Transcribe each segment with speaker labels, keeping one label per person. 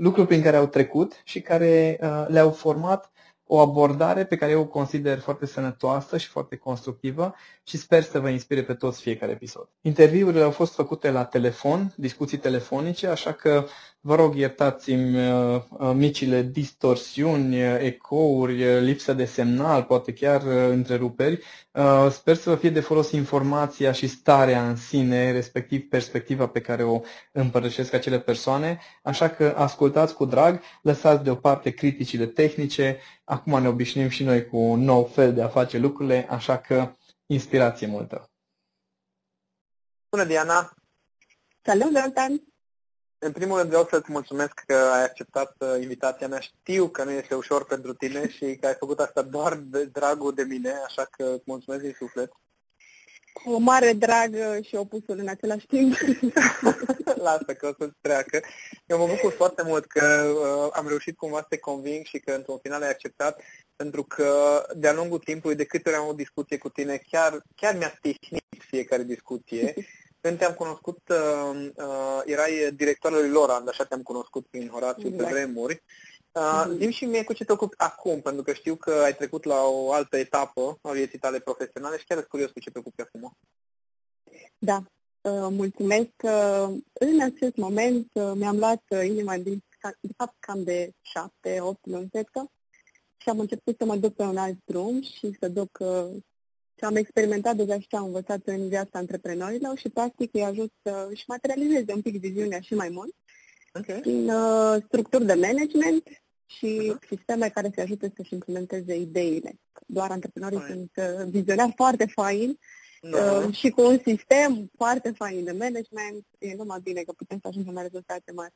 Speaker 1: lucruri prin care au trecut și care uh, le-au format o abordare pe care eu o consider foarte sănătoasă și foarte constructivă și sper să vă inspire pe toți fiecare episod. Interviurile au fost făcute la telefon, discuții telefonice, așa că vă rog iertați-mi uh, uh, micile distorsiuni, uh, ecouri, lipsă de semnal, poate chiar întreruperi. Sper să vă fie de folos informația și starea în sine, respectiv perspectiva pe care o împărtășesc acele persoane, așa că ascultați cu drag, lăsați deoparte criticile tehnice, acum ne obișnuim și noi cu un nou fel de a face lucrurile, așa că inspirație multă!
Speaker 2: Bună, Diana!
Speaker 3: Salut, Zoltan!
Speaker 2: În primul rând vreau să-ți mulțumesc că ai acceptat uh, invitația mea. Știu că nu este ușor pentru tine și că ai făcut asta doar de dragul de mine, așa că îți mulțumesc din suflet.
Speaker 3: Cu o mare drag uh, și opusul în același timp.
Speaker 2: Lasă că o să-ți treacă. Eu mă bucur foarte mult că uh, am reușit cumva să te conving și că într-un final ai acceptat, pentru că de-a lungul timpului, de câte ori am o discuție cu tine, chiar, chiar mi-a stihnit fiecare discuție Când te-am cunoscut, uh, uh, erai directorul lui Lorand, așa te-am cunoscut prin Horațiu exact. pe vremuri. Uh, mm-hmm. Dim și mie cu ce te ocupi acum, pentru că știu că ai trecut la o altă etapă a vieții tale profesionale și chiar sunt curios cu ce te ocupi acum.
Speaker 3: Da, uh, mulțumesc că în acest moment uh, mi-am luat uh, inima din, de fapt cam de șapte, opt luni, cred că, și am început să mă duc pe un alt drum și să duc uh, ce am experimentat deja și ce am învățat în viața antreprenorilor și practic îi ajut să își materializeze un pic viziunea și mai mult okay. prin uh, structuri de management și uh-huh. sisteme care să ajute să-și implementeze ideile. Doar antreprenorii Fine. sunt uh, vizionari foarte faini uh-huh. uh, și cu un sistem foarte fain de management e numai bine că putem să ajungem la rezultate mari.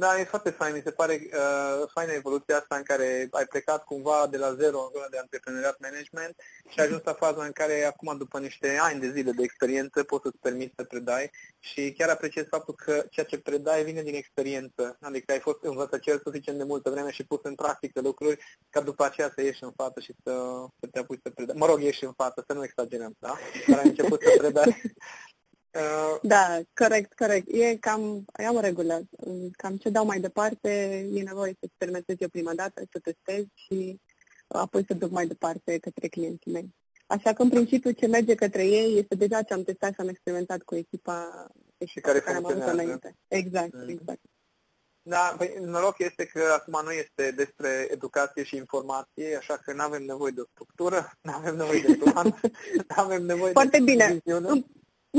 Speaker 2: Da, e foarte fain. Mi se pare uh, faină evoluția asta în care ai plecat cumva de la zero în zona de antreprenoriat management și ai ajuns la faza în care acum, după niște ani de zile de experiență, poți să-ți permiți să predai și chiar apreciez faptul că ceea ce predai vine din experiență. Adică ai fost învățător suficient de multă vreme și pus în practică lucruri ca după aceea să ieși în față și să, să te apuci să predai. Mă rog, ieși în față, să nu exagerăm, da? Dar ai început să predai
Speaker 3: Uh, da, corect, corect. E cam, am o regulă. Cam ce dau mai departe, e nevoie să experimentez eu prima dată, să testez și apoi să duc mai departe către clienții mei. Așa că, în principiu, ce merge către ei este deja ce am testat și am experimentat cu echipa,
Speaker 2: și care, care am avut
Speaker 3: înainte. Exact, mm. exact.
Speaker 2: Da, păi, noroc este că acum nu este despre educație și informație, așa că nu avem nevoie de o structură, nu avem nevoie de plan, nu avem nevoie
Speaker 3: Foarte
Speaker 2: de
Speaker 3: bine. Viziune. Îmi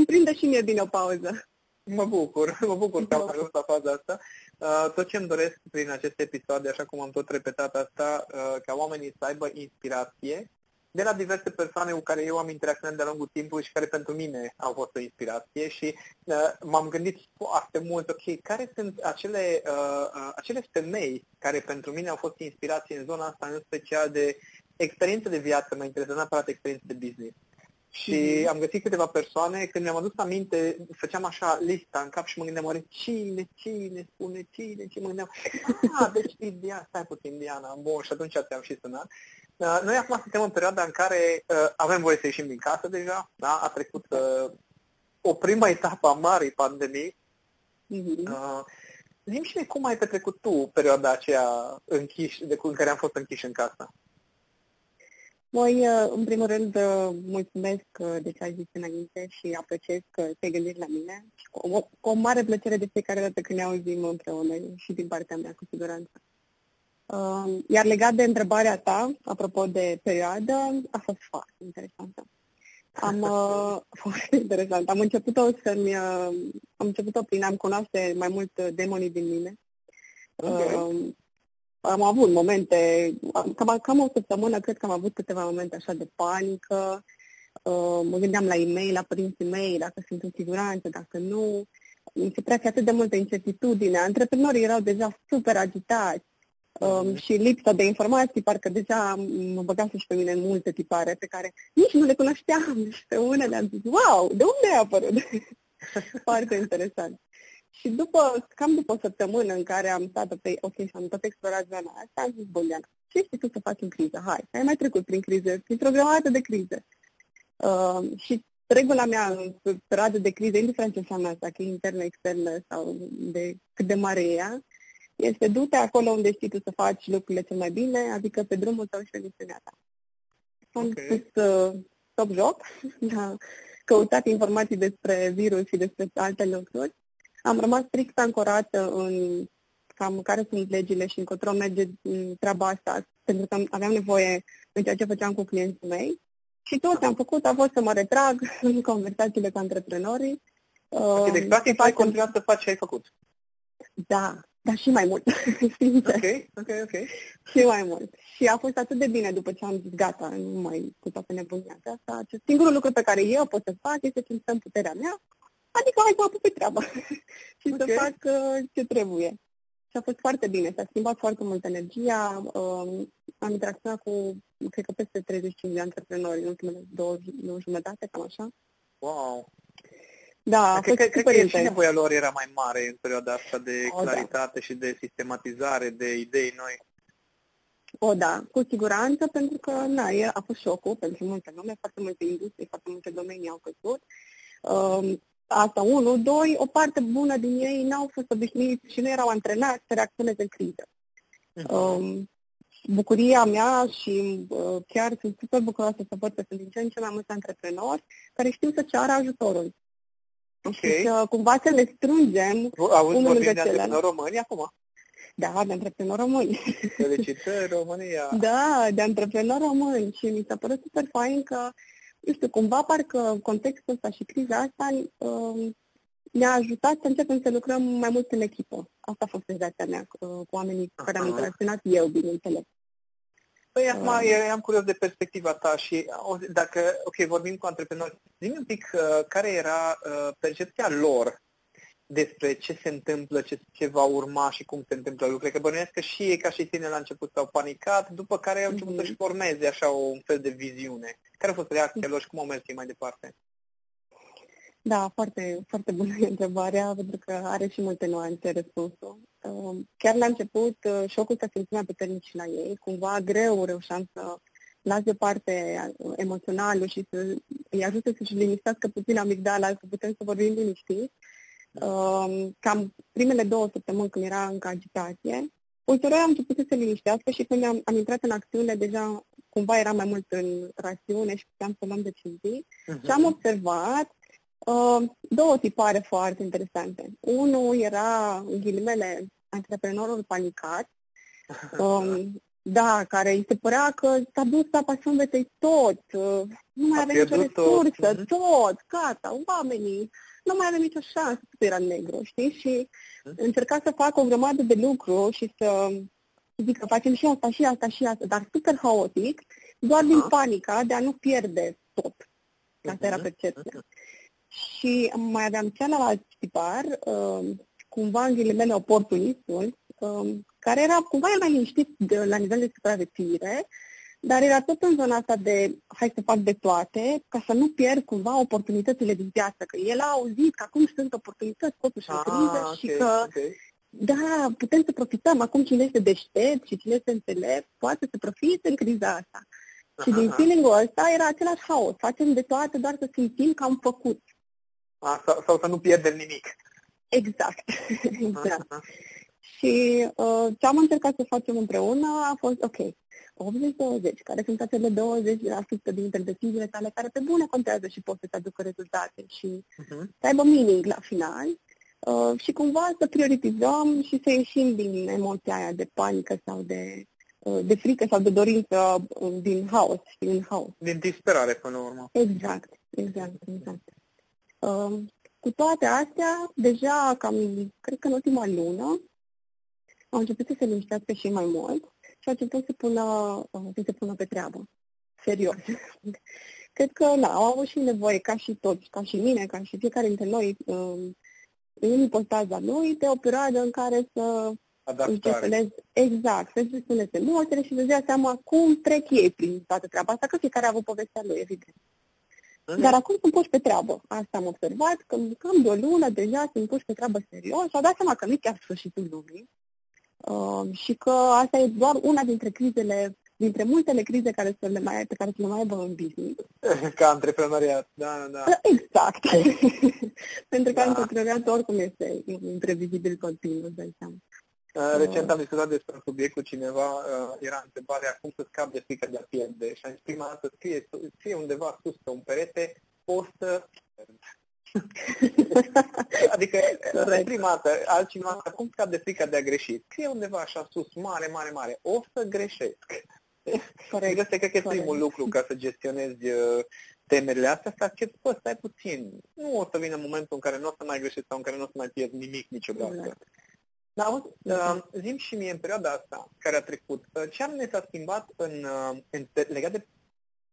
Speaker 3: prinde și mie bine o pauză.
Speaker 2: Mă bucur, mă bucur că am ajuns la faza asta. Uh, tot ce îmi doresc prin aceste episoade, așa cum am tot repetat asta, uh, ca oamenii să aibă inspirație de la diverse persoane cu care eu am interacționat de-a lungul timpului și care pentru mine au fost o inspirație și uh, m-am gândit foarte mult, ok, care sunt acele, uh, uh, acele femei care pentru mine au fost inspirație în zona asta, în special de experiență de viață, mă interesează neapărat experiență de business. Și mm-hmm. am găsit câteva persoane, când mi-am adus aminte, făceam așa lista în cap și mă gândeam, oare cine, cine spune, cine, cine, mă gândeam, ah, deci Indiana, stai puțin, Indiana, bun, și atunci te-am și sunat. Uh, noi acum suntem în perioada în care uh, avem voie să ieșim din casă deja, da? a trecut uh, o prima etapă a marii pandemii. Mm-hmm. Uh, Zim și cum ai petrecut tu perioada aceea închiși, de, în care am fost închiși în casă?
Speaker 3: Moi, uh, în primul rând, uh, mulțumesc uh, de ce ai zis înainte și apreciez că te gândești la mine și cu o, cu o mare plăcere de fiecare dată când ne auzim împreună și din partea mea, cu siguranță. Uh, iar legat de întrebarea ta, apropo de perioadă, a fost foarte interesantă. Am uh, foarte interesant. Am început-o să-mi, uh, am început-o prin a-mi cunoaște mai mult demonii din mine. Okay. Uh, am avut momente, cam, cam o săptămână, cred că am avut câteva momente așa de panică. Uh, mă gândeam la e-mail, la părinții mei, dacă sunt în siguranță, dacă nu. Mi se trece atât de multă incertitudine. Antreprenorii erau deja super agitați. Um, și lipsa de informații, parcă deja mă băgase și pe mine în multe tipare pe care nici nu le cunoșteam și pe unele am zis, wow, de unde ai apărut? Foarte interesant. Și după, cam după o săptămână în care am stat pe, ok, și am tot explorat zona asta, am zis, Bolian, ce știi tu să faci în criză? Hai, ai mai trecut prin crize, printr-o grămadă de crize. Uh, și regula mea în perioada de criză, indiferent ce înseamnă asta, că e internă, externă sau de cât de mare e ea, este du-te acolo unde știi tu să faci lucrurile cel mai bine, adică pe drumul tău și pe misiunea ta. Am okay. pus uh, top joc, am căutat informații despre virus și despre alte lucruri. Am rămas strict ancorată în cam care sunt legile și încotro merge treaba asta, pentru că aveam nevoie în ceea ce făceam cu clienții mei. Și tot ce am făcut a fost să mă retrag în conversațiile cu antreprenorii.
Speaker 2: Okay, deci, practic, ai continuat să faci ce ai făcut.
Speaker 3: Da, dar și mai mult, sincer.
Speaker 2: Ok, ok, ok.
Speaker 3: Și mai mult. Și a fost atât de bine după ce am zis, gata, nu mai cu toată nebunia asta. Singurul lucru pe care eu pot să fac este să-mi stăm puterea mea, adică hai să apuc pe treabă și okay. să fac uh, ce trebuie. Și a fost foarte bine, s-a schimbat foarte mult energia, uh, am interacționat cu, cred că peste 35 de antreprenori în ultimele două, două jumătate, cam așa.
Speaker 2: Wow!
Speaker 3: Da,
Speaker 2: cred, cred, cred că și nevoia lor era mai mare în perioada asta de o, da. claritate da. și de sistematizare, de idei noi.
Speaker 3: O, da, cu siguranță, pentru că, na, a fost șocul pentru multe lume, foarte multe industrie, foarte multe domenii au căzut. Um, asta, unu, doi, o parte bună din ei n-au fost obișnuiți și nu erau antrenați să reacționeze în criză. Uh-huh. Um, bucuria mea și uh, chiar sunt super bucuroasă să văd că sunt din ce în ce mai mulți antreprenori care știu să ceară ajutorul. Okay. Și să cumva să le strângem
Speaker 2: Auzi, unul lângă de antreprenori români acum?
Speaker 3: Da, de antreprenori români.
Speaker 2: Felicitări, România!
Speaker 3: Da, de antreprenori români și mi s-a părut super fain că, nu știu, cumva parcă contextul ăsta și criza asta uh, ne-a ajutat să începem să lucrăm mai mult în echipă. Asta a fost senzația mea uh, cu oamenii cu care am interacționat eu, bineînțeles.
Speaker 2: Păi acum uh. am curios de perspectiva ta și dacă, ok, vorbim cu antreprenori, zi un pic uh, care era uh, percepția lor despre ce se întâmplă, ce, ce va urma și cum se întâmplă lucrurile. Că bănuiesc că și ei, ca și tine, la început s-au panicat, după care au început mm-hmm. să-și formeze așa un fel de viziune. Care a fost reacția lor și cum au mers mai departe?
Speaker 3: Da, foarte, foarte bună întrebarea, pentru că are și multe nuanțe răspunsul. Um, chiar la început, uh, șocul se simțea puternic și la ei. Cumva greu reușeam să las deoparte uh, emoționalul și să îi ajute să-și liniștească puțin amigdala, să putem să vorbim liniștit. Um, cam primele două săptămâni când era încă agitație, ulterior am început să se liniștească și când am, am intrat în acțiune, deja cumva era mai mult în rațiune și puteam să luăm decizii. Uh-huh. Și am observat Uh, două tipare foarte interesante. Unul era, în ghilimele, antreprenorul panicat, um, da, care îi se părea că s-a dus la pasiunvetei tot, uh, nu mai avea nicio resursă, tot. tot, gata, oamenii nu mai avem nicio șansă să era negru, știi? Și uh încerca să facă o grămadă de lucru și să zic că facem și asta, și asta, și asta, dar super haotic, doar uh din panica de a nu pierde tot. Asta era percepția. Și mai aveam celălalt tipar, uh, cumva în ghilimele oportunistul, uh, care era cumva el mai liniștit de, la nivel de supraviețuire, dar era tot în zona asta de hai să fac de toate, ca să nu pierd cumva oportunitățile din viață, că el a auzit că acum sunt oportunități totuși în ah, criză okay, și că okay. Da, putem să profităm. Acum cine este deștept și cine este înțelept poate să profite în criza asta. Aha. Și din feeling-ul ăsta era același haos. Facem de toate doar să simțim că am făcut.
Speaker 2: A, sau, sau să nu pierdem nimic.
Speaker 3: Exact. exact. Aha. Și uh, ce am încercat să facem împreună a fost, ok, 80-20, care sunt acele 20% dintre deciziile tale care pe bune contează și pot să-ți aducă rezultate și uh-huh. să aibă meaning la final. Uh, și cumva să prioritizăm și să ieșim din emoția aia de panică sau de, uh, de frică sau de dorință uh, din haos, și din haos.
Speaker 2: Din disperare până la urmă.
Speaker 3: Exact, exact, exact. Uh, cu toate astea, deja cam, cred că în ultima lună, au început să se liniștească și mai mult și au început să, pună, uh, să se pună pe treabă. Serios. cred că, na, au avut și nevoie, ca și toți, ca și mine, ca și fiecare dintre noi, uh, în ipostaza lui, de o perioadă în care să
Speaker 2: Adaptare.
Speaker 3: Exact, să-și spuneți emoțiile și să dea seama cum trec ei prin toată treaba asta, că fiecare a avut povestea lui, evident. Mm-hmm. Dar acum sunt puși pe treabă. Asta am observat, că cam de o lună deja sunt puși pe treabă serios și au dat seama că nu e chiar sfârșitul lumii uh, și că asta e doar una dintre crizele dintre multele crize care să le mai, pe care să le mai aibă în business.
Speaker 2: Ca antreprenoriat, da, da.
Speaker 3: Exact. Pentru că da. antreprenoriat oricum este imprevizibil continuu, îți dai seama.
Speaker 2: Uh, recent am discutat despre un subiect cu cineva, uh, era întrebarea cum să scap de frică de a pierde și am zis prima dată scrie, scrie undeva sus pe un perete, o să... adică, Correct. prima dată, altcineva, cum scap de frică de a greși? Scrie undeva așa sus, mare, mare, mare, o să greșesc. Corect. Adică cred că e primul lucru ca să gestionezi uh, temerile astea, să accepti, bă, stai puțin, nu o să vină momentul în care nu o să mai greșești sau în care nu o să mai pierzi nimic niciodată. Exact. Dar uh, zim și mie în perioada asta care a trecut, uh, ce anume s-a schimbat în, uh, în, legat de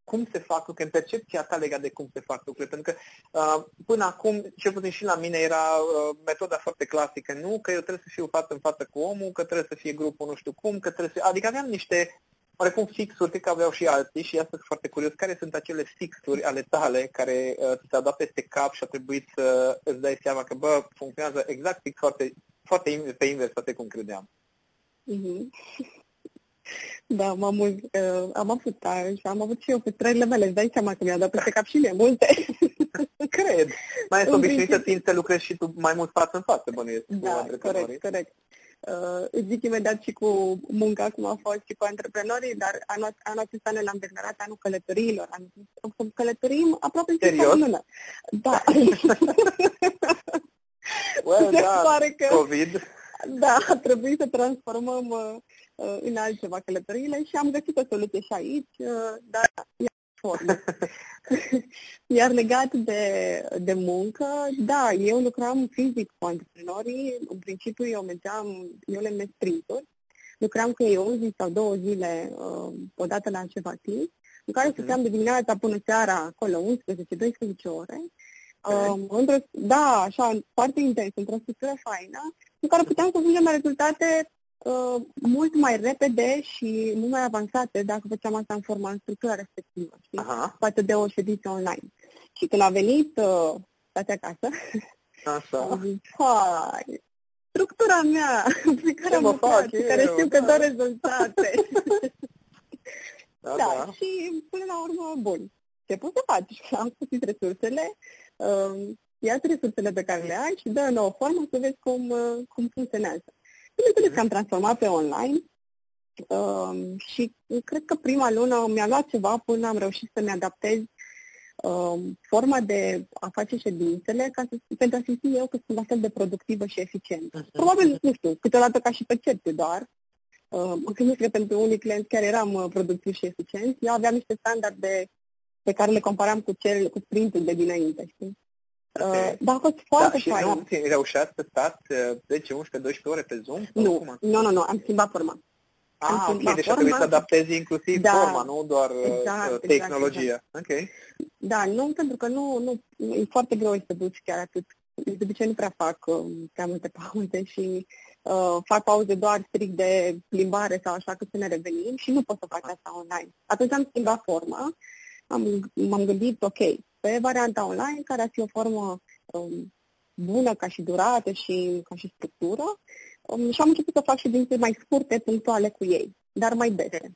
Speaker 2: cum se fac lucrurile, în percepția ta legat de cum se fac lucrurile. Pentru că uh, până acum, cel puțin și la mine, era uh, metoda foarte clasică, nu? Că eu trebuie să fiu față în față cu omul, că trebuie să fie grupul nu știu cum, că trebuie să... Adică aveam niște oarecum fixuri, cred că aveau și alții și asta sunt foarte curios. Care sunt acele fixuri ale tale care uh, ți s-au dat peste cap și a trebuit să îți dai seama că, bă, funcționează exact fix foarte, foarte pe invers, toate cum credeam.
Speaker 3: Mm-hmm. Da, m-am, uh, am avut uh, și am avut și eu frustrările mele. Îți dai seama că mi-a dat peste cap și mie multe.
Speaker 2: Cred. Mai ești obișnuit să țin să lucrezi și tu mai mult față în față, bănuiesc.
Speaker 3: Da, corect, corect. Uh, zic imediat și cu munca cum a fost și cu antreprenorii, dar anul, anul acesta ne l-am declarat anul călătoriilor. Am zis să călătorim aproape în
Speaker 2: fiecare
Speaker 3: lună. Da.
Speaker 2: well, da, pare că, COVID.
Speaker 3: Da, a trebuit să transformăm uh, uh, în altceva călătoriile și am găsit o soluție și aici, uh, dar formă. Iar legat de, de muncă, da, eu lucram fizic cu antreprenorii, în principiu eu mergeam, eu le merg sprinturi, lucram cu ei o zi sau două zile uh, odată la ceva timp, în care mhm. stăteam de dimineața până seara acolo, 11-12 ore, Uh, într-o, da, așa, foarte intens, într-o structură faină, în care puteam să ajungem la rezultate uh, mult mai repede și mult mai avansate dacă făceam asta în forma, în structura respectivă, știi? Aha. Față de o ședință online. Și când a venit uh, stați acasă,
Speaker 2: Așa.
Speaker 3: am zis, hai, structura mea pe care am fac, pe care știu că dă rezultate. da, da, da, și până la urmă, bun, ce poți să faci? Am găsit resursele, uh, ia resursele pe care le ai și dă în o formă să vezi cum, uh, cum funcționează. Bineînțeles că am transformat pe online uh, și cred că prima lună mi-a luat ceva până am reușit să-mi adaptez uh, forma de a face ședințele ca să, pentru a simți eu că sunt la fel de productivă și eficientă. Uh-huh. Probabil, nu știu, câteodată ca și percepție doar. Uh, mă gândesc că pentru unii clienți chiar eram uh, productiv și eficient. Eu aveam niște standarde pe care le comparam cu cel, cu sprintul de dinainte, știi? Uh, dar a fost foarte da, și fain.
Speaker 2: nu reușeați să stați 10, 11, 12 ore pe Zoom?
Speaker 3: Nu, nu, nu, nu, am schimbat forma.
Speaker 2: Ah, am ok, deci forma. trebuie să adaptezi inclusiv da, forma, nu doar uh, exact, uh, tehnologia. Exact, exact. Ok.
Speaker 3: Da, nu, pentru că nu, nu, e foarte greu să duci chiar atât. De obicei nu prea fac uh, prea multe pauze și uh, fac pauze doar strict de plimbare sau așa că să ne revenim și nu pot să fac asta online. Atunci am schimbat forma, am, m-am gândit, ok, pe varianta online, care ar fi o formă um, bună ca și durată și ca și structură um, și am început să fac ședințe mai scurte, punctuale cu ei, dar mai dese.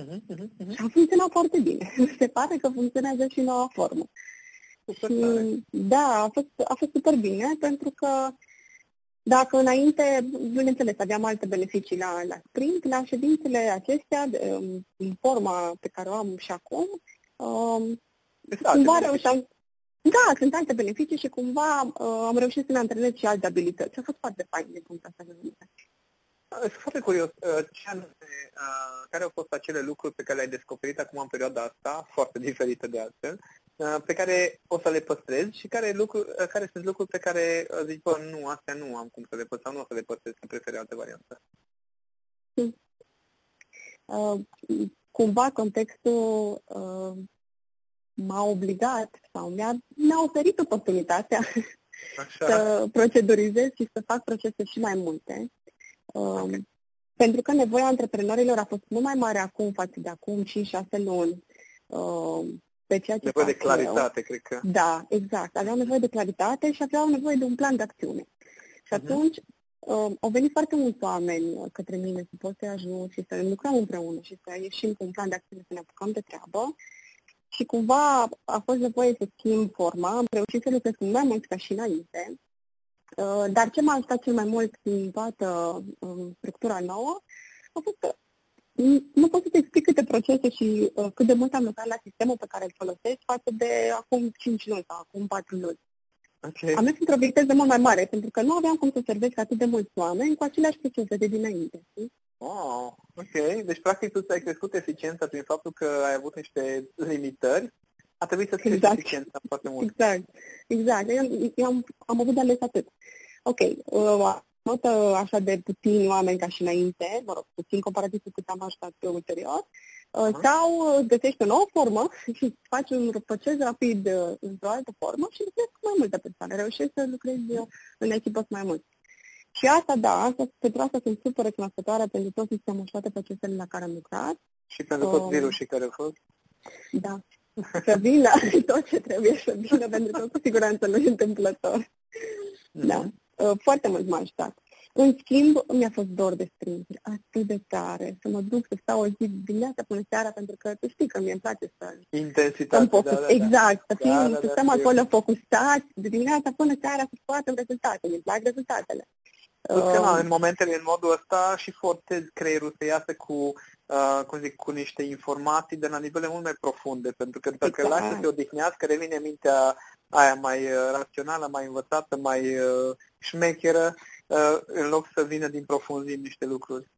Speaker 3: Uh-huh, uh-huh, uh-huh. Și a funcționat foarte bine. Se pare că funcționează și noua formă. Super și, da, a fost, a fost super bine pentru că dacă înainte, bineînțeles, aveam alte beneficii la, la sprint, la ședințele acestea, în forma pe care o am și acum, um, cumva reușeam, Da, sunt alte beneficii și cumva uh, am reușit să ne antrenez și alte abilități. Și a fost foarte fain din punctul ăsta de vedere.
Speaker 2: Sunt foarte curios. Uh, ce anume, uh, care au fost acele lucruri pe care le-ai descoperit acum în perioada asta, foarte diferite de altfel, uh, pe care o să le păstrezi și care, lucruri, care sunt lucruri pe care zici, bă, nu, astea nu am cum să le păstrez sau nu o să le păstrez, să prefer alte variante.
Speaker 3: Hmm. Uh, cumva contextul uh, m-a obligat sau mi-a, mi-a oferit oportunitatea Așa. să procedurizez și să fac procese și mai multe. Um, Pentru că nevoia antreprenorilor a fost mult mai mare acum față de acum 5-6 luni. Um,
Speaker 2: pe ceea ce nevoie de claritate, eu. cred că.
Speaker 3: Da, exact. Aveau nevoie de claritate și aveau nevoie de un plan de acțiune. Și mhm. atunci uh-huh. au venit foarte mulți oameni către mine să pot să ajut și să lucrăm împreună și să ieșim cu un plan de acțiune, să ne apucăm de treabă. Și cumva a fost nevoie să schimb forma, am reușit să lucrez cu mai mult ca și înainte. Uh, dar ce m-a ajutat cel mai mult în toată uh, structura nouă a fost că nu pot să te explic câte procese și uh, cât de mult am lucrat la sistemul pe care îl folosesc față de acum 5 luni sau acum 4 luni. Okay. Am mers într-o viteză mult mai mare, pentru că nu aveam cum să servesc atât de mulți oameni cu aceleași procese de dinainte.
Speaker 2: Oh, ok. Deci, practic, tu ți-ai crescut eficiența prin faptul că ai avut niște limitări a trebuit să fie exact. eficiența foarte mult.
Speaker 3: Exact, exact. Eu, eu am, am avut de ales atât. Ok, uh, notă așa de puțini oameni ca și înainte, mă rog, puțin comparativ cu cât am ajutat eu ulterior, uh, uh-huh. sau găsești o nouă formă și faci un proces rapid uh, într-o altă formă și lucrezi cu mai multe persoane, reușești să lucrezi uh, în echipă cu mai mult. Și asta, da, asta, pentru asta sunt super recunoscătoare pentru tot sistemul și toate procesele la care am lucrat.
Speaker 2: Și pentru tot um, virusii care au fost.
Speaker 3: Da, să vină tot ce trebuie să vină, pentru că cu siguranță nu e întâmplător. Mm-hmm. Da, uh, foarte mult m-a ajutat. În schimb, mi-a fost dor de sprinturi, atât de tare, să mă duc să stau o zi dimineața până seara, pentru că tu știi că mi-e place să...
Speaker 2: Intensitate,
Speaker 3: focus, da, da, da. Exact, să, fim, da, da, să stăm da, acolo focusați, de dimineața până seara să scoatem rezultate, mi plac rezultatele.
Speaker 2: Că, na, în momentele în modul ăsta și forțezi creierul să iasă cu, uh, cum zic, cu niște informații de la nivele mult mai profunde, pentru că dacă exact. lași să te odihnească, revine mintea aia mai uh, rațională, mai învățată, mai uh, șmecheră, uh, în loc să vină din profunzime niște lucruri.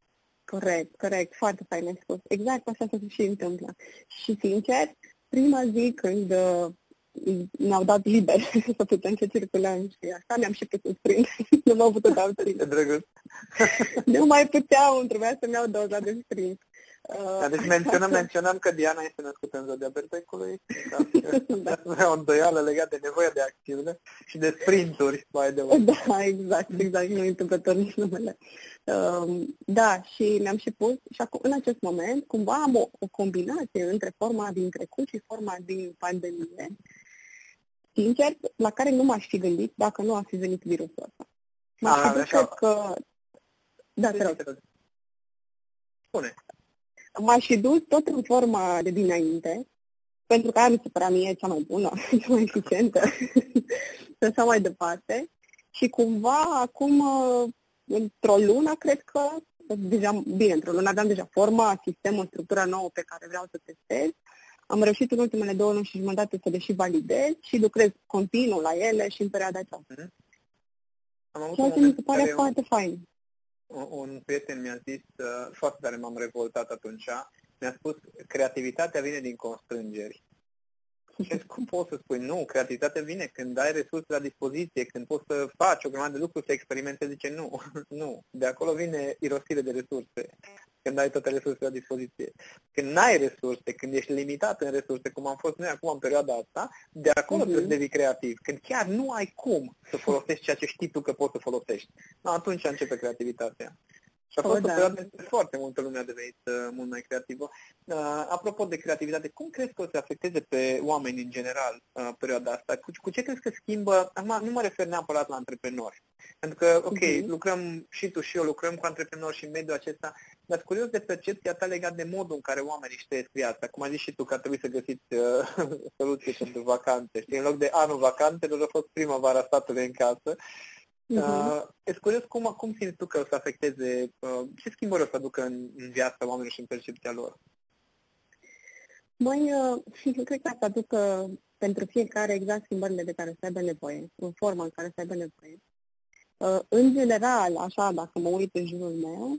Speaker 3: Corect, corect, foarte fain spus. Exact așa se și întâmplă. Și sincer, prima zi când uh, ne-au dat liber să putem să circulăm și așa ne-am și putut sprint. nu m-au putut altfel. nu mai puteau, trebuia să-mi iau doza de sprint.
Speaker 2: Uh, deci menționăm, menționăm că Diana este născută în zodia bertecului, da. o îndoială legată de nevoia de acțiune și de sprinturi mai de
Speaker 3: Da, exact, exact, nu întâmplător nici numele. Uh, da, și ne-am și pus, și acum, în acest moment, cumva am o, o combinație între forma din trecut și forma din pandemie, sincer, la care nu m-aș fi gândit dacă nu a fi venit virusul ăsta. M-aș fi gândit că... Da, te rog.
Speaker 2: Spune.
Speaker 3: M-aș fi dus tot în forma de dinainte, pentru că aia mi se părea mie cea mai bună, cea mai eficientă, și așa mai departe. Și cumva, acum, într-o lună, cred că, deja, bine, într-o lună aveam deja forma, sistemul, structura nouă pe care vreau să testez, am reușit în ultimele două luni și jumătate să le și validez și lucrez continuu la ele și în perioada aceasta. Mm-hmm. Am avut Ceea ce mi se pare foarte un, fain.
Speaker 2: Un, un prieten mi-a zis, uh, foarte tare m-am revoltat atunci, mi-a spus, creativitatea vine din constrângeri. Și cum poți să spui? Nu, creativitatea vine când ai resurse la dispoziție, când poți să faci o grămadă de lucruri, să experimentezi, zice nu, nu. De acolo vine irosire de resurse când ai toate resursele la dispoziție. Când n-ai resurse, când ești limitat în resurse, cum am fost noi acum în perioada asta, de acolo uh-huh. trebuie să devii creativ. Când chiar nu ai cum să folosești ceea ce știi tu că poți să folosești, atunci începe creativitatea. Și a fost oh, o da. perioadă da. foarte multă lume a devenit uh, mult mai creativă. Uh, apropo de creativitate, cum crezi că o să afecteze pe oameni în general uh, perioada asta? Cu, cu ce crezi că schimbă? Acum nu mă refer neapărat la antreprenori. Pentru că, ok, uh-huh. lucrăm și tu și eu, lucrăm cu antreprenori și în mediul acesta, dar curios de percepția ta legat de modul în care oamenii își trăiesc viața. Cum ai zis și tu că ar trebui să găsiți uh, soluții pentru vacanțe. Știi, în loc de anul vacanțelor a fost primăvara statului în casă. Uh-huh. Uh, ești curios cum, cum simți tu că o să afecteze, uh, ce schimbări o să aducă în, în viața oamenilor și în percepția lor?
Speaker 3: Mai, uh, cred că să aducă pentru fiecare exact schimbările de care să aibă nevoie, în forma în care să aibă nevoie. Uh, în general, așa, dacă mă uit în jurul meu, uh,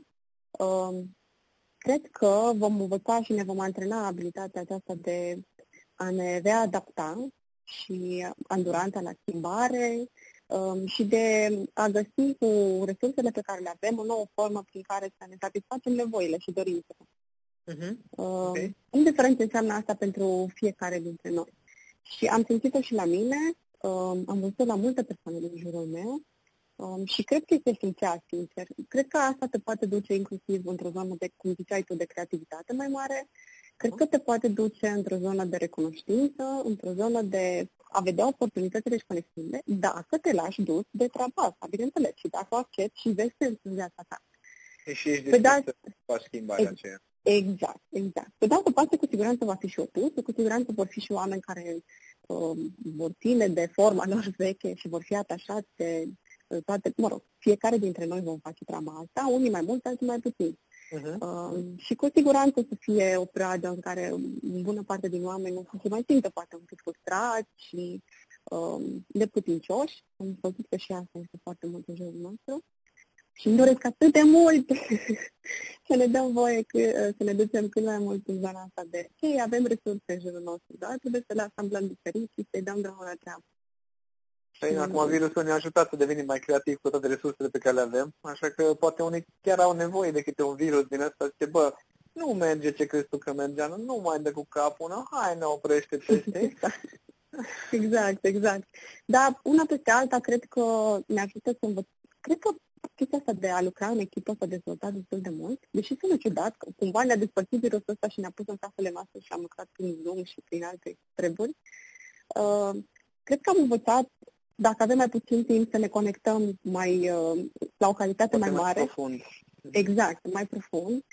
Speaker 3: cred că vom învăța și ne vom antrena abilitatea aceasta de a ne readapta și anduranța la schimbare um, și de a găsi cu resursele pe care le avem o nouă formă prin care să ne satisfacem nevoile și dorințele. Uh-huh. Uh, okay. Indiferent ce înseamnă asta pentru fiecare dintre noi. Și am simțit-o și la mine, um, am văzut la multe persoane din jurul meu um, și cred că este esențial, sincer. Cred că asta te poate duce inclusiv într-o zonă de, cum ziceai tu, de creativitate mai mare, cred că te poate duce într-o zonă de recunoștință, într-o zonă de a vedea oportunitățile și conexiunile, dacă te lași dus de treaba asta, bineînțeles, și dacă o accepti și vezi în viața ta.
Speaker 2: Și ești de da, să faci schimbarea
Speaker 3: exact, aceea. Exact, exact. Pe de altă parte, cu siguranță va fi și opus, cu siguranță vor fi și oameni care uh, vor ține de forma lor veche și vor fi atașați de uh, toate, mă rog, fiecare dintre noi vom face treaba asta, unii mai mult, alții mai puțin. Uh-huh. Uh, și cu siguranță să fie o perioadă în care bună parte din oameni nu se mai simtă poate un pic frustrați și uh, neputincioși. Am văzut că și asta este foarte mult în jurul nostru. Și îmi doresc atât de mult să ne dăm voie că, să ne ducem cât mai mult în zona asta de ok, avem resurse în jurul nostru, dar trebuie să le asamblăm diferit și să-i dăm drumul la treabă.
Speaker 2: Și acum virusul ne-a ajutat să devenim mai creativi cu toate resursele pe care le avem, așa că poate unii chiar au nevoie de câte un virus din ăsta, zice, bă, nu merge ce crezi tu că mergea, nu mai dă cu capul, nu, hai, ne oprește peste.
Speaker 3: exact, exact. Dar una peste alta, cred că ne ajută să învăț... Cred că chestia asta de a lucra în echipă s-a dezvoltat destul de mult, deși sună ciudat, că cumva ne-a despărțit virusul ăsta și ne-a pus în casele noastre și am lucrat prin Zoom și prin alte treburi. Uh, cred că am învățat dacă avem mai puțin timp să ne conectăm mai uh, la o calitate mai, mai mare.
Speaker 2: Profund.
Speaker 3: Exact, mai profund.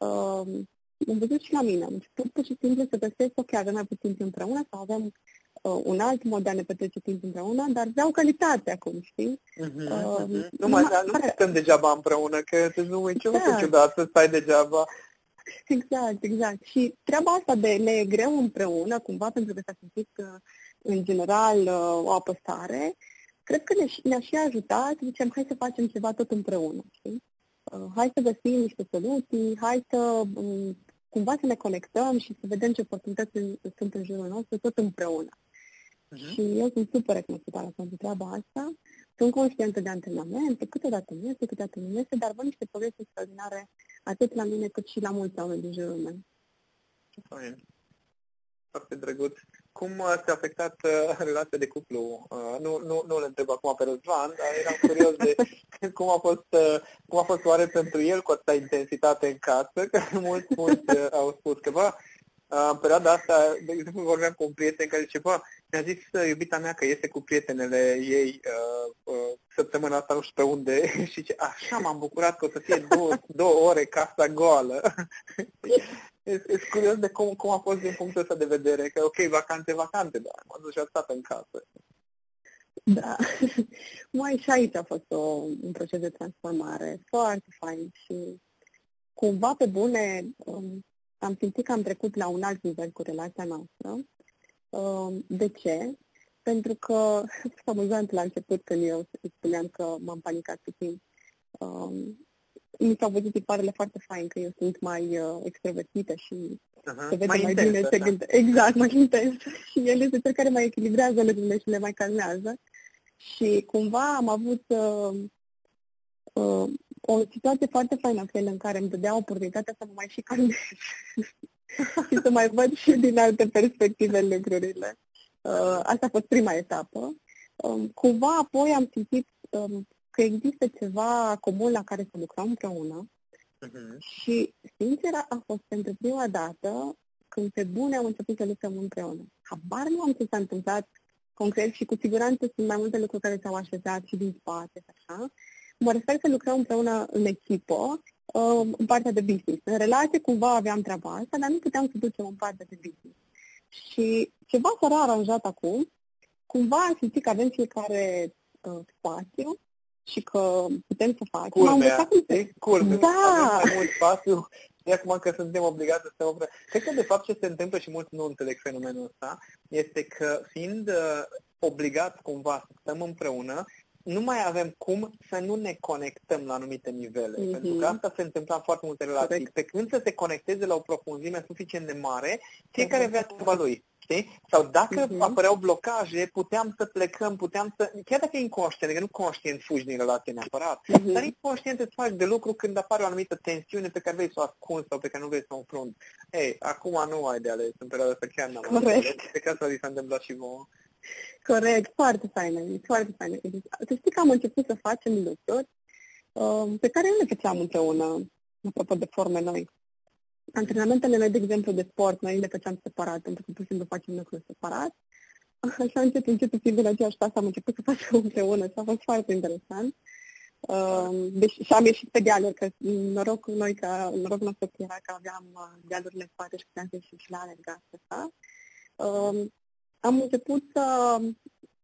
Speaker 3: Uh, am văzut și la mine. Am început pur și simplu să găsesc, ok, avem mai puțin timp împreună sau avem uh, un alt mod de a ne petrece timp împreună, dar vreau calitate acum, știi?
Speaker 2: Uh-huh, uh, uh-huh. Nu mai, nu mai stăm degeaba împreună, că te nu uiți exact. ciudat să stai degeaba.
Speaker 3: Exact, exact. Și treaba asta de ne e greu împreună, cumva, pentru că s-a simțit că în general uh, o apăsare, cred că ne-a și ajutat, zicem, hai să facem ceva tot împreună, știi? Uh, hai să găsim niște soluții, hai să um, cumva să ne conectăm și să vedem ce oportunități sunt în jurul nostru tot împreună. Uh-huh. Și eu sunt super recunoscătoare pentru treaba asta. Sunt conștientă de antrenamente, câteodată nu este, câteodată nu este, dar văd niște progrese extraordinare atât la mine cât și la mulți oameni din jurul meu.
Speaker 2: Foarte drăguț. Cum ți-a afectat uh, relația de cuplu? Uh, nu, nu, nu le întreb acum pe Răzvan, dar eram curios de cum a fost, uh, cum a fost oare pentru el cu atâta intensitate în casă, că mulți, mulți uh, au spus că, bă, uh, în perioada asta, de exemplu, vorbeam cu un prieten care zice, bă, mi-a zis uh, iubita mea că este cu prietenele ei uh, uh, săptămâna asta nu știu pe unde și ce așa m-am bucurat că o să fie două, două ore casa goală. Sunt curios de cum, cum a fost din punctul ăsta de vedere, că ok, vacanțe, vacanțe, dar m-am dus și a stat în casă.
Speaker 3: Da. Mai și aici a fost o, un proces de transformare foarte fain și cumva pe bune um, am simțit că am trecut la un alt nivel cu relația noastră. Um, de ce? Pentru că, amuzant la început când eu spuneam că m-am panicat puțin, um, mi s-au văzut tiparele foarte fain, că eu sunt mai uh, extrovertită și uh-huh. se vede mai, mai intensă, bine, se da. gânde... exact, mai intens. și el este cel care mai echilibrează lucrurile și le mai calmează. Și cumva am avut uh, uh, o situație foarte faină fel în care îmi dădea oportunitatea să mă mai și calmez și să mai văd și din alte perspective lucrurile. Uh, asta a fost prima etapă. Um, cumva apoi am simțit um, că există ceva comun la care să lucrăm împreună uh-huh. și, sincer, a fost pentru prima dată când pe bune am început să lucrăm împreună. Habar nu am ce s-a întâmplat concret și cu siguranță sunt mai multe lucruri care s-au așezat și din spate, așa. Mă refer să lucrăm împreună în echipă, uh, în partea de business. În relație cumva aveam treaba asta, dar nu puteam să ducem în partea de business. Și ceva s-a rearanjat acum. Cumva am simțit că avem fiecare uh, spațiu și că putem să facem.
Speaker 2: Culmea, am cum să... culmea. Da! Avem mai mult spațiu E acum că suntem obligați să stăm împreună. Cred că, de fapt, ce se întâmplă și mulți nu înțeleg fenomenul ăsta, este că, fiind uh, obligați cumva să stăm împreună, nu mai avem cum să nu ne conectăm la anumite nivele. Mm-hmm. Pentru că asta se întâmpla în foarte multe relații. Correct. Pe când să se conecteze la o profunzime suficient de mare, fiecare avea treaba lui. Știi? Sau dacă uh-huh. apăreau blocaje, puteam să plecăm, puteam să... Chiar dacă e inconștient, că nu conștient fugi din relație neapărat, uh-huh. dar inconștient îți faci de lucru când apare o anumită tensiune pe care vrei să o ascunzi sau pe care nu vrei să o înfrunți. Ei, acum nu ai de ales, în perioada asta chiar n-am
Speaker 3: Corect.
Speaker 2: Pe că asta s-a întâmplat și vouă.
Speaker 3: Corect, foarte faină, foarte faină. Să știi că am început să facem lucruri uh, pe care nu le făceam împreună, apropo de forme noi. Antrenamentele noi, de exemplu, de sport, noi le făceam separat, pentru că pur și simplu facem lucruri separat. Așa încet, încet, fiind în aceeași casă, am început să facem împreună și a fost foarte interesant. Uh, deci, și am ieșit pe dealuri, că noroc noi, că, noroc nostru era că aveam uh, dealurile în spate și puteam să ieșim și la alergat asta. Uh, am început să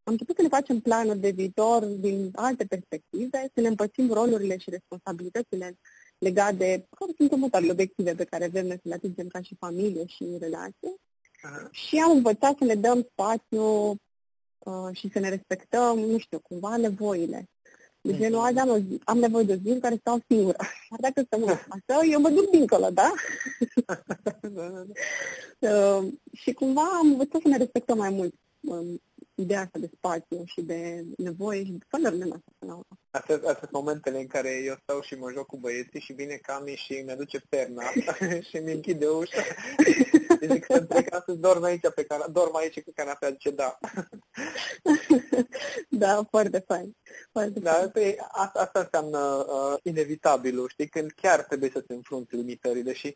Speaker 3: am început să ne facem planuri de viitor din alte perspective, să ne împărțim rolurile și responsabilitățile legat de care sunt următoarele obiective pe care vrem să le atingem ca și familie și relație. Uh-huh. Și am învățat să ne dăm spațiu uh, și să ne respectăm, nu știu, cumva nevoile. De uh-huh. genul, azi am, am nevoie de o zi în care stau singură. Dar dacă stăm în casă, eu mă duc dincolo, da? uh, și cumva am învățat să ne respectăm mai mult um, ideea asta de spațiu și de nevoie și de valorile noastre până la urmă.
Speaker 2: Astea, astea sunt momentele în care eu stau și mă joc cu băieții și vine Cami și mi aduce perna și mi închide ușa. și zic să plec să dorm aici pe cana- dorm aici cu canapea, zice da.
Speaker 3: da, foarte fain. Foarte
Speaker 2: da, fain. Pe, asta, asta înseamnă uh, inevitabilul, știi, când chiar trebuie să se înfrunți limitările și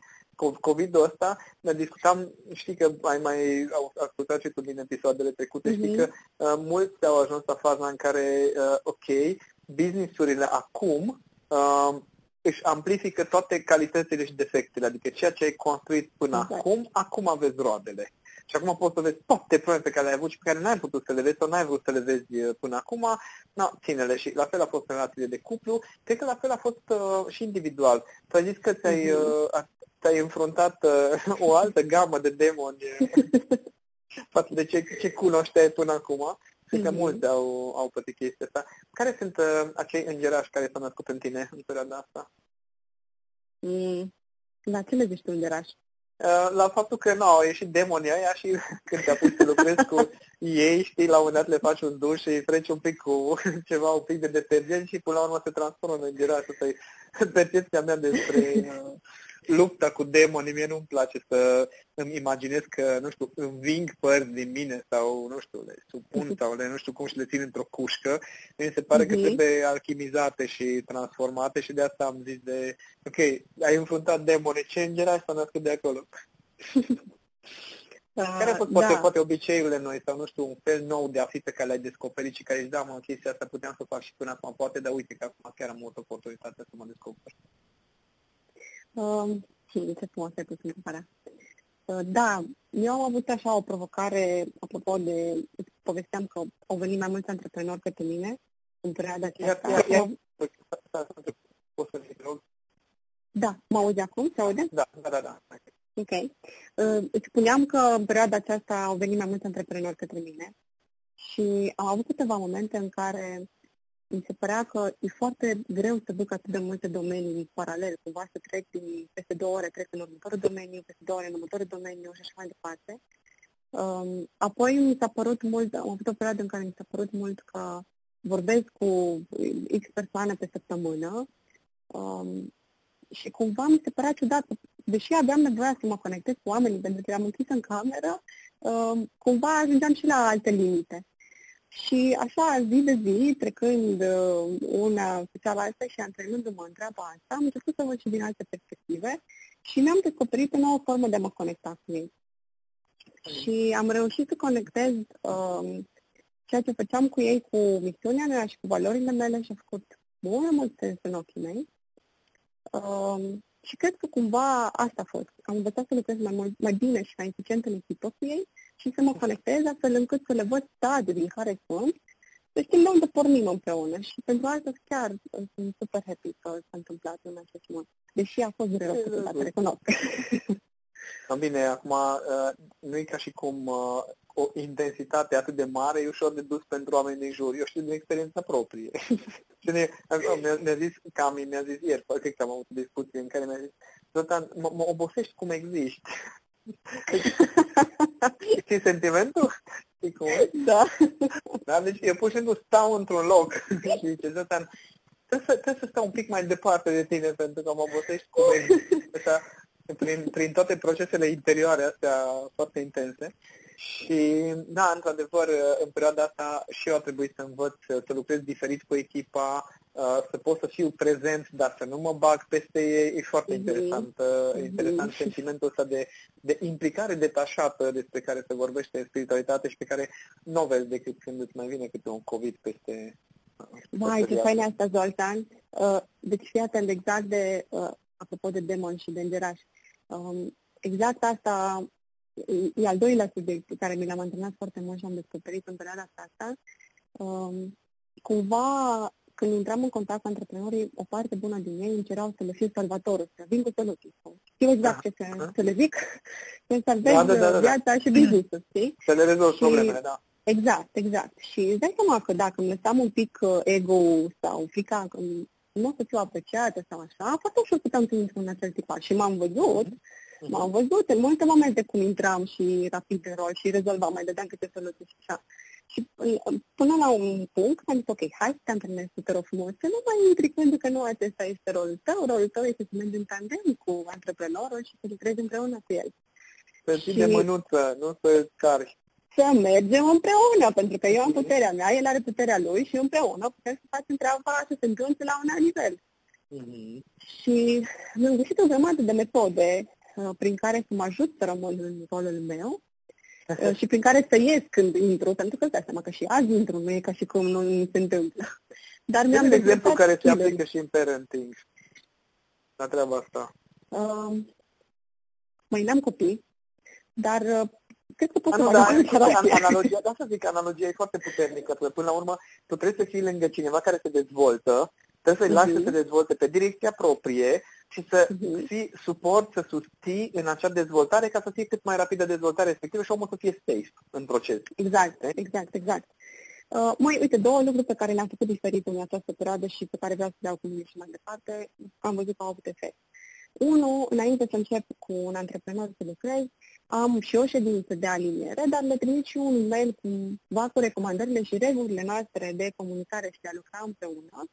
Speaker 2: COVID-ul ăsta, ne discutam, știi că ai mai ascultat și tu din episoadele trecute, mm-hmm. știi mhm. că uh, mulți au ajuns la faza în care, uh, ok, businessurile acum uh, își amplifică toate calitățile și defectele, adică ceea ce ai construit până exact. acum, acum aveți roadele. Și acum poți să vezi toate probleme pe care le-ai avut și pe care n-ai putut să le vezi sau n-ai vrut să le vezi uh, până acum, na, ține-le. Și la fel a fost în relațiile de cuplu, cred că la fel a fost uh, și individual. Tu ai zis că ți-ai, uh-huh. uh, ți-ai înfruntat uh, o altă gamă de demoni față de ce, ce cunoșteai până acum. Cred că mm-hmm. mulți au, au pătit chestia asta. Care sunt uh, acei îngerași care s-au născut în tine în perioada asta?
Speaker 3: Mm. La ce le zici tu îngerași?
Speaker 2: Uh, la faptul că nu, au ieșit demonii aia și când te apuci să lucrezi cu ei, știi, la un moment dat le faci un duș și freci un pic cu ceva, un pic de detergent și până la urmă se transformă în îngeraș. Asta e percepția mea despre uh, lupta cu demonii, mie nu-mi place să îmi imaginez că, nu știu, înving părți din mine sau, nu știu, le supun sau le, nu știu cum și le țin într-o cușcă. Mi se pare uh-huh. că mhm. trebuie alchimizate și transformate și de asta am zis de, ok, ai înfruntat demonii, ce îngera să născut de acolo? Care au fost poate, da. poate obiceiurile noi sau nu știu, un fel nou de a fi pe care l-ai descoperit și care își da, mă, chestia asta puteam să fac și până acum, poate, dar uite că acum chiar am avut oportunitatea să mă descoper.
Speaker 3: Uh, ce frumos ai pus întrebarea. Uh, da, eu am avut așa o provocare, apropo de, povesteam că au venit mai mulți antreprenori către mine în perioada aceasta. Ia, ia, ia. Da, mă auzi acum? Se aude?
Speaker 2: Da, da, da. da.
Speaker 3: Ok. Uh, îți spuneam că în perioada aceasta au venit mai mulți antreprenori către mine și am avut câteva momente în care mi se părea că e foarte greu să duc atât de multe domenii în paralel, cumva să trec din peste două ore, trec în următorul domeniu, peste două ore în următorul domeniu și așa mai departe. Um, apoi mi s-a părut mult, am avut o perioadă în care mi s-a părut mult că vorbesc cu X persoane pe săptămână um, și cumva mi se părea ciudat, deși aveam nevoie să mă conectez cu oamenii pentru că eram închis în cameră, um, cumva ajungeam și la alte limite. Și așa, zi de zi, trecând uh, una pe cealaltă și antrenându-mă în treaba asta, am început să văd și din alte perspective și mi-am descoperit o nouă formă de a mă conecta cu ei. Și am reușit să conectez um, ceea ce făceam cu ei cu misiunea mea și cu valorile mele și a făcut mult, mult sens în ochii mei. Um, și cred că cumva asta a fost. Am învățat să lucrez mai, mult, mai bine și mai eficient în echipă cu ei și să mă conectez astfel încât să le văd stadiul din care sunt să știm de unde pornim împreună și pentru asta chiar sunt super happy că s-a întâmplat în acest mod. Deși a fost greu să recunosc.
Speaker 2: Bine, acum uh, nu e ca și cum uh, o intensitate atât de mare e ușor de dus pentru oameni din jur. Eu știu din experiența proprie. și ne, mi-a, mi-a zis, Cami mi-a zis ieri, cred că am avut o discuție în care mi-a zis, Zoltan, mă, mă obosești cum existi. Știi sentimentul? Știi cum e?
Speaker 3: Da.
Speaker 2: da. Deci eu pur și simplu stau într-un loc și zice, Zoltan, trebuie să, trebuie să stau un pic mai departe de tine pentru că mă obosești cum existi. Așa, prin, prin toate procesele interioare astea foarte intense. Și, da, într-adevăr, în perioada asta și eu a trebuit să învăț să lucrez diferit cu echipa, uh, să pot să fiu prezent, dar să nu mă bag peste ei. E foarte mhm. interesant, mm-hmm. interesant sentimentul ăsta de, de implicare detașată despre care se vorbește în spiritualitate și pe care nu o vezi decât când îți mai vine câte un COVID peste
Speaker 3: Mai, ce fain asta, Zoltan. Deci fii atent exact de, apropo de demon și de îngerași. Um, exact asta e al doilea subiect pe care mi l-am antrenat foarte mult și am descoperit în perioada asta. Um, cumva, când intram în contact cu antreprenorii, o parte bună din ei încerau să le fiu salvatorul, să vin cu soluții. Știu exact da. ce să, să le zic, să salvez da, da, da, da. viața și business știi?
Speaker 2: Să le rezolv problemele, da.
Speaker 3: Exact, exact. Și îți dai seama că dacă îmi lăsam un pic uh, ego sau frica că nu o să fiu apreciată sau așa, foarte ușor puteam să intru în acel tipar. Și m-am văzut Mhm. M-am văzut în multe momente cum intram și rapid în rol și rezolvam, mai dădeam câte soluții și așa. Și până la un punct am zis, ok, hai să te antrenezi super frumos, să nu mai intri pentru că nu acesta este rolul tău, rolul tău este să mergi în tandem cu antreprenorul și să lucrezi împreună cu el.
Speaker 2: Să fii de mânuță, nu să cari.
Speaker 3: Să mergem împreună, pentru că eu am puterea mea, el are puterea lui și împreună putem să facem treaba să se întâmple la un alt nivel. Mm-hmm. Și mi-am găsit o grămadă de metode Uh, prin care să mă ajut să rămân în rolul meu uh, și prin care să ies când intru, pentru că îți dai seama că și azi intru, nu e ca și cum nu se întâmplă.
Speaker 2: Dar mi-am de exemplu care se aplică și în parenting, la treaba asta. Uh,
Speaker 3: mai n-am copii, dar uh, cred că pot să
Speaker 2: da, analogia, da, să zic, analogia e foarte puternică, că până la urmă tu trebuie să fii lângă cineva care se dezvoltă, trebuie să-i lași uh-huh. să se dezvolte pe direcția proprie și să uh-huh. fii suport, să susții în acea dezvoltare ca să fie cât mai rapidă dezvoltare respectivă și omul să fie safe în proces.
Speaker 3: Exact, exact, exact. Uh, mai, uite, două lucruri pe care le-am făcut diferit în această perioadă și pe care vreau să le iau cu mine și mai departe, am văzut că au avut efect. Unu, înainte să încep cu un antreprenor să lucrez, am și o ședință de aliniere, dar le trimit și un mail cu, cu recomandările și regulile noastre de comunicare și de a lucra împreună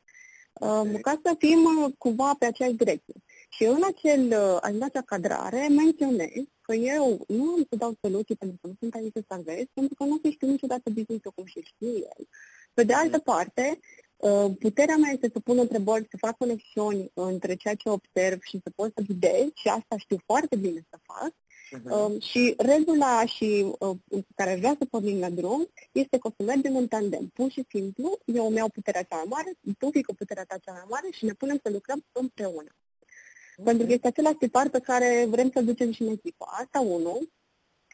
Speaker 3: okay. ca să fim uh, cumva pe aceeași direcție. Și în, acel, uh, în acea cadrare menționez că eu nu am să dau soluții pentru că nu sunt aici să salvez, pentru că nu o să știu niciodată business-ul cum și știu el. Pe de altă parte, uh, puterea mea este să pun întrebări, să fac conexiuni între ceea ce observ și să pot să ghidez și asta știu foarte bine să fac Uh-huh. și regula și uh, care vrea să pornim la drum este că o să mergem în tandem. Pur și simplu, eu îmi iau puterea cea mai mare, tu fii cu puterea ta cea mai mare și ne punem să lucrăm împreună. Okay. Pentru că este același tipar pe care vrem să-l ducem și în echipă. Asta unul.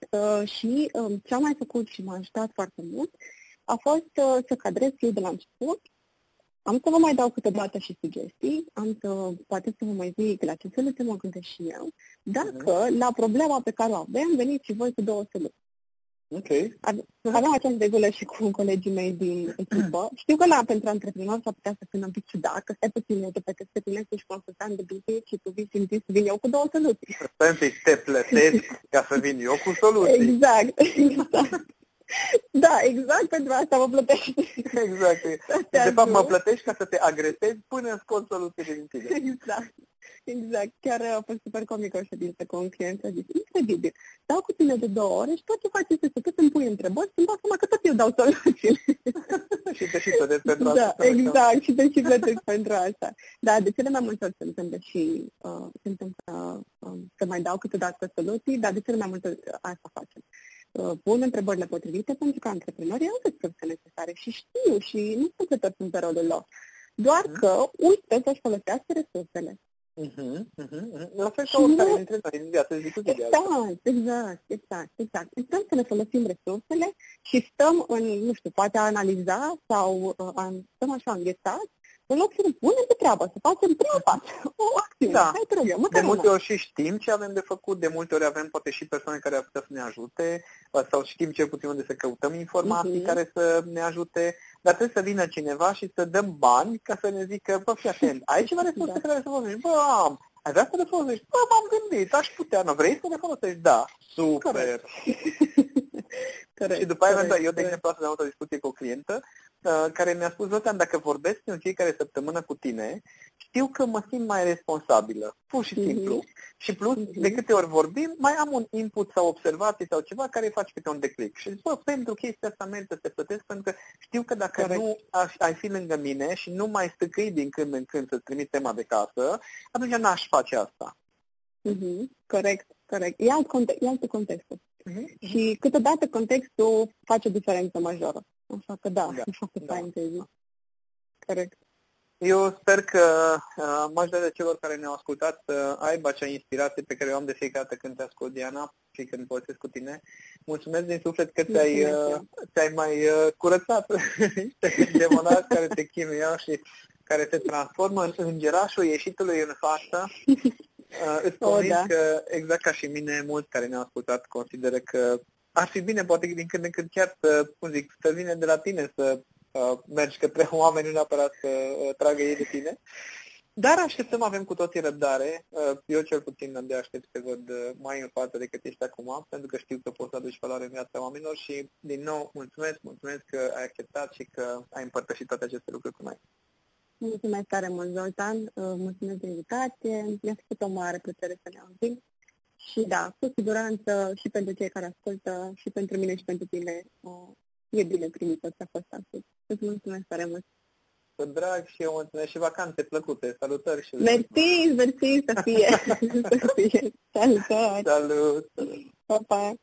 Speaker 3: Uh, și uh, ce am mai făcut și m-a ajutat foarte mult a fost uh, să cadrez eu de la început am să vă mai dau câteodată și sugestii, am să, poate să vă mai zic la ce soluție mă gândesc și eu, dacă uh-huh. la problema pe care o avem, veniți și voi cu două soluții.
Speaker 2: Ok.
Speaker 3: Aveam această regulă și cu colegii mei din echipă. Știu că la pentru antreprenor s-ar putea să fie un pic ciudat, că stai puțin, eu te plătesc pe tine, să-și consultant de business și tu vii și să vin eu cu două soluții.
Speaker 2: Stai un pic, te plătesc ca să vin eu cu soluții.
Speaker 3: Exact, exact. Da, exact pentru asta mă plătești.
Speaker 2: Exact. De fapt, mă plătești ca să te agresezi până în scot soluțiile din tine.
Speaker 3: Exact. Exact. Chiar a fost super comic o ședință cu un client a zis, incredibil, dau cu tine de două ore și tot ce faci este să tot îmi pui întrebări și îmi dau seama că tot eu dau soluțiile.
Speaker 2: și te și plătesc pentru
Speaker 3: da, asta. exact, și te și plătesc pentru asta. Da, de cele mai multe ori se întâmplă și uh, se întâmplă uh, să mai dau câteodată soluții, dar de cele mai multe ori asta facem. Uh, pun întrebările potrivite pentru că antreprenorii au resurse necesare și știu și nu sunt că toți sunt pe rolul lor. Doar mhm. că uită să-și folosească resursele.
Speaker 2: Uh-huh, uh-huh. La fel ca oricare dintre noi în viață zi cu zi.
Speaker 3: Exact, exact, exact, exact. Stăm să ne folosim resursele și stăm în, nu știu, poate a analiza sau uh, stăm așa înghețați în loc să ne punem pe treabă, să facem prima parte, o acțiune. Da. Hai, te
Speaker 2: de multe ori și știm ce avem de făcut, de multe ori avem poate și persoane care ar putea să ne ajute, sau știm cel puțin unde să căutăm informații uh-huh. care să ne ajute, dar trebuie să vină cineva și să dăm bani ca să ne zică, bă, fii atent, ai ceva resurse da. care să folosești? Bă, am. Ai vrea să le folosești? Bă, m-am gândit, aș putea, nu vrei să le folosești? Da, super. Corect. și după aia, eu, de exemplu, am avut o discuție cu o clientă Uh, care mi-a spus, Zoltan, dacă vorbesc în fiecare săptămână cu tine, știu că mă simt mai responsabilă, pur și mhm. simplu. Mm-hmm. Și plus, mm-hmm. de câte ori vorbim, mai am un input sau observație sau ceva care face câte un declic. Și zic, bă, pentru chestia asta merită să te plătesc, pentru că știu că dacă Corect. nu aș, ai fi lângă mine și nu mai stăcâi din când în când să-ți trimit tema de casă, atunci n-aș face asta.
Speaker 3: Mm-hmm. Corect, corect. E alt, context, e alt context. Mm-hmm. Și câteodată contextul face o diferență majoră. Așa că da, da așa că da. fain Corect.
Speaker 2: Eu sper că uh, majoritatea celor care ne-au ascultat să uh, aibă acea inspirație pe care o am de fiecare dată când te ascult, Diana, și când povestesc cu tine. Mulțumesc din suflet că ți-ai, uh, ți-ai mai uh, curățat niște demonați care te chinuiau și care te transformă în îngerașul ieșitului în față. Uh, îți oh, da. că, exact ca și mine, mulți care ne-au ascultat consideră că ar fi bine, poate din când în când chiar să, cum zic, să vină de la tine să uh, mergi către oameni, nu neapărat să uh, tragă ei de tine. Dar așteptăm, avem cu toții răbdare. Uh, eu cel puțin de aștept să văd uh, mai în față decât ești acum, pentru că știu că poți să aduci valoare în viața oamenilor și, din nou, mulțumesc, mulțumesc că ai acceptat și că ai împărtășit toate aceste lucruri cu noi.
Speaker 3: Mulțumesc tare mult, Zoltan. Uh, mulțumesc de invitație. Mi-a făcut o mare plăcere să ne auzim. Și da, cu siguranță și pentru cei care ascultă, și pentru mine și pentru tine, e bine primit tot ce a fost astăzi. Îți mulțumesc tare mult!
Speaker 2: Cu drag și eu mulțumesc și vacanțe plăcute. Salutări și
Speaker 3: Mersi, mersi să fie. să fie. Salutări!
Speaker 2: Salut!
Speaker 3: Pa, pa!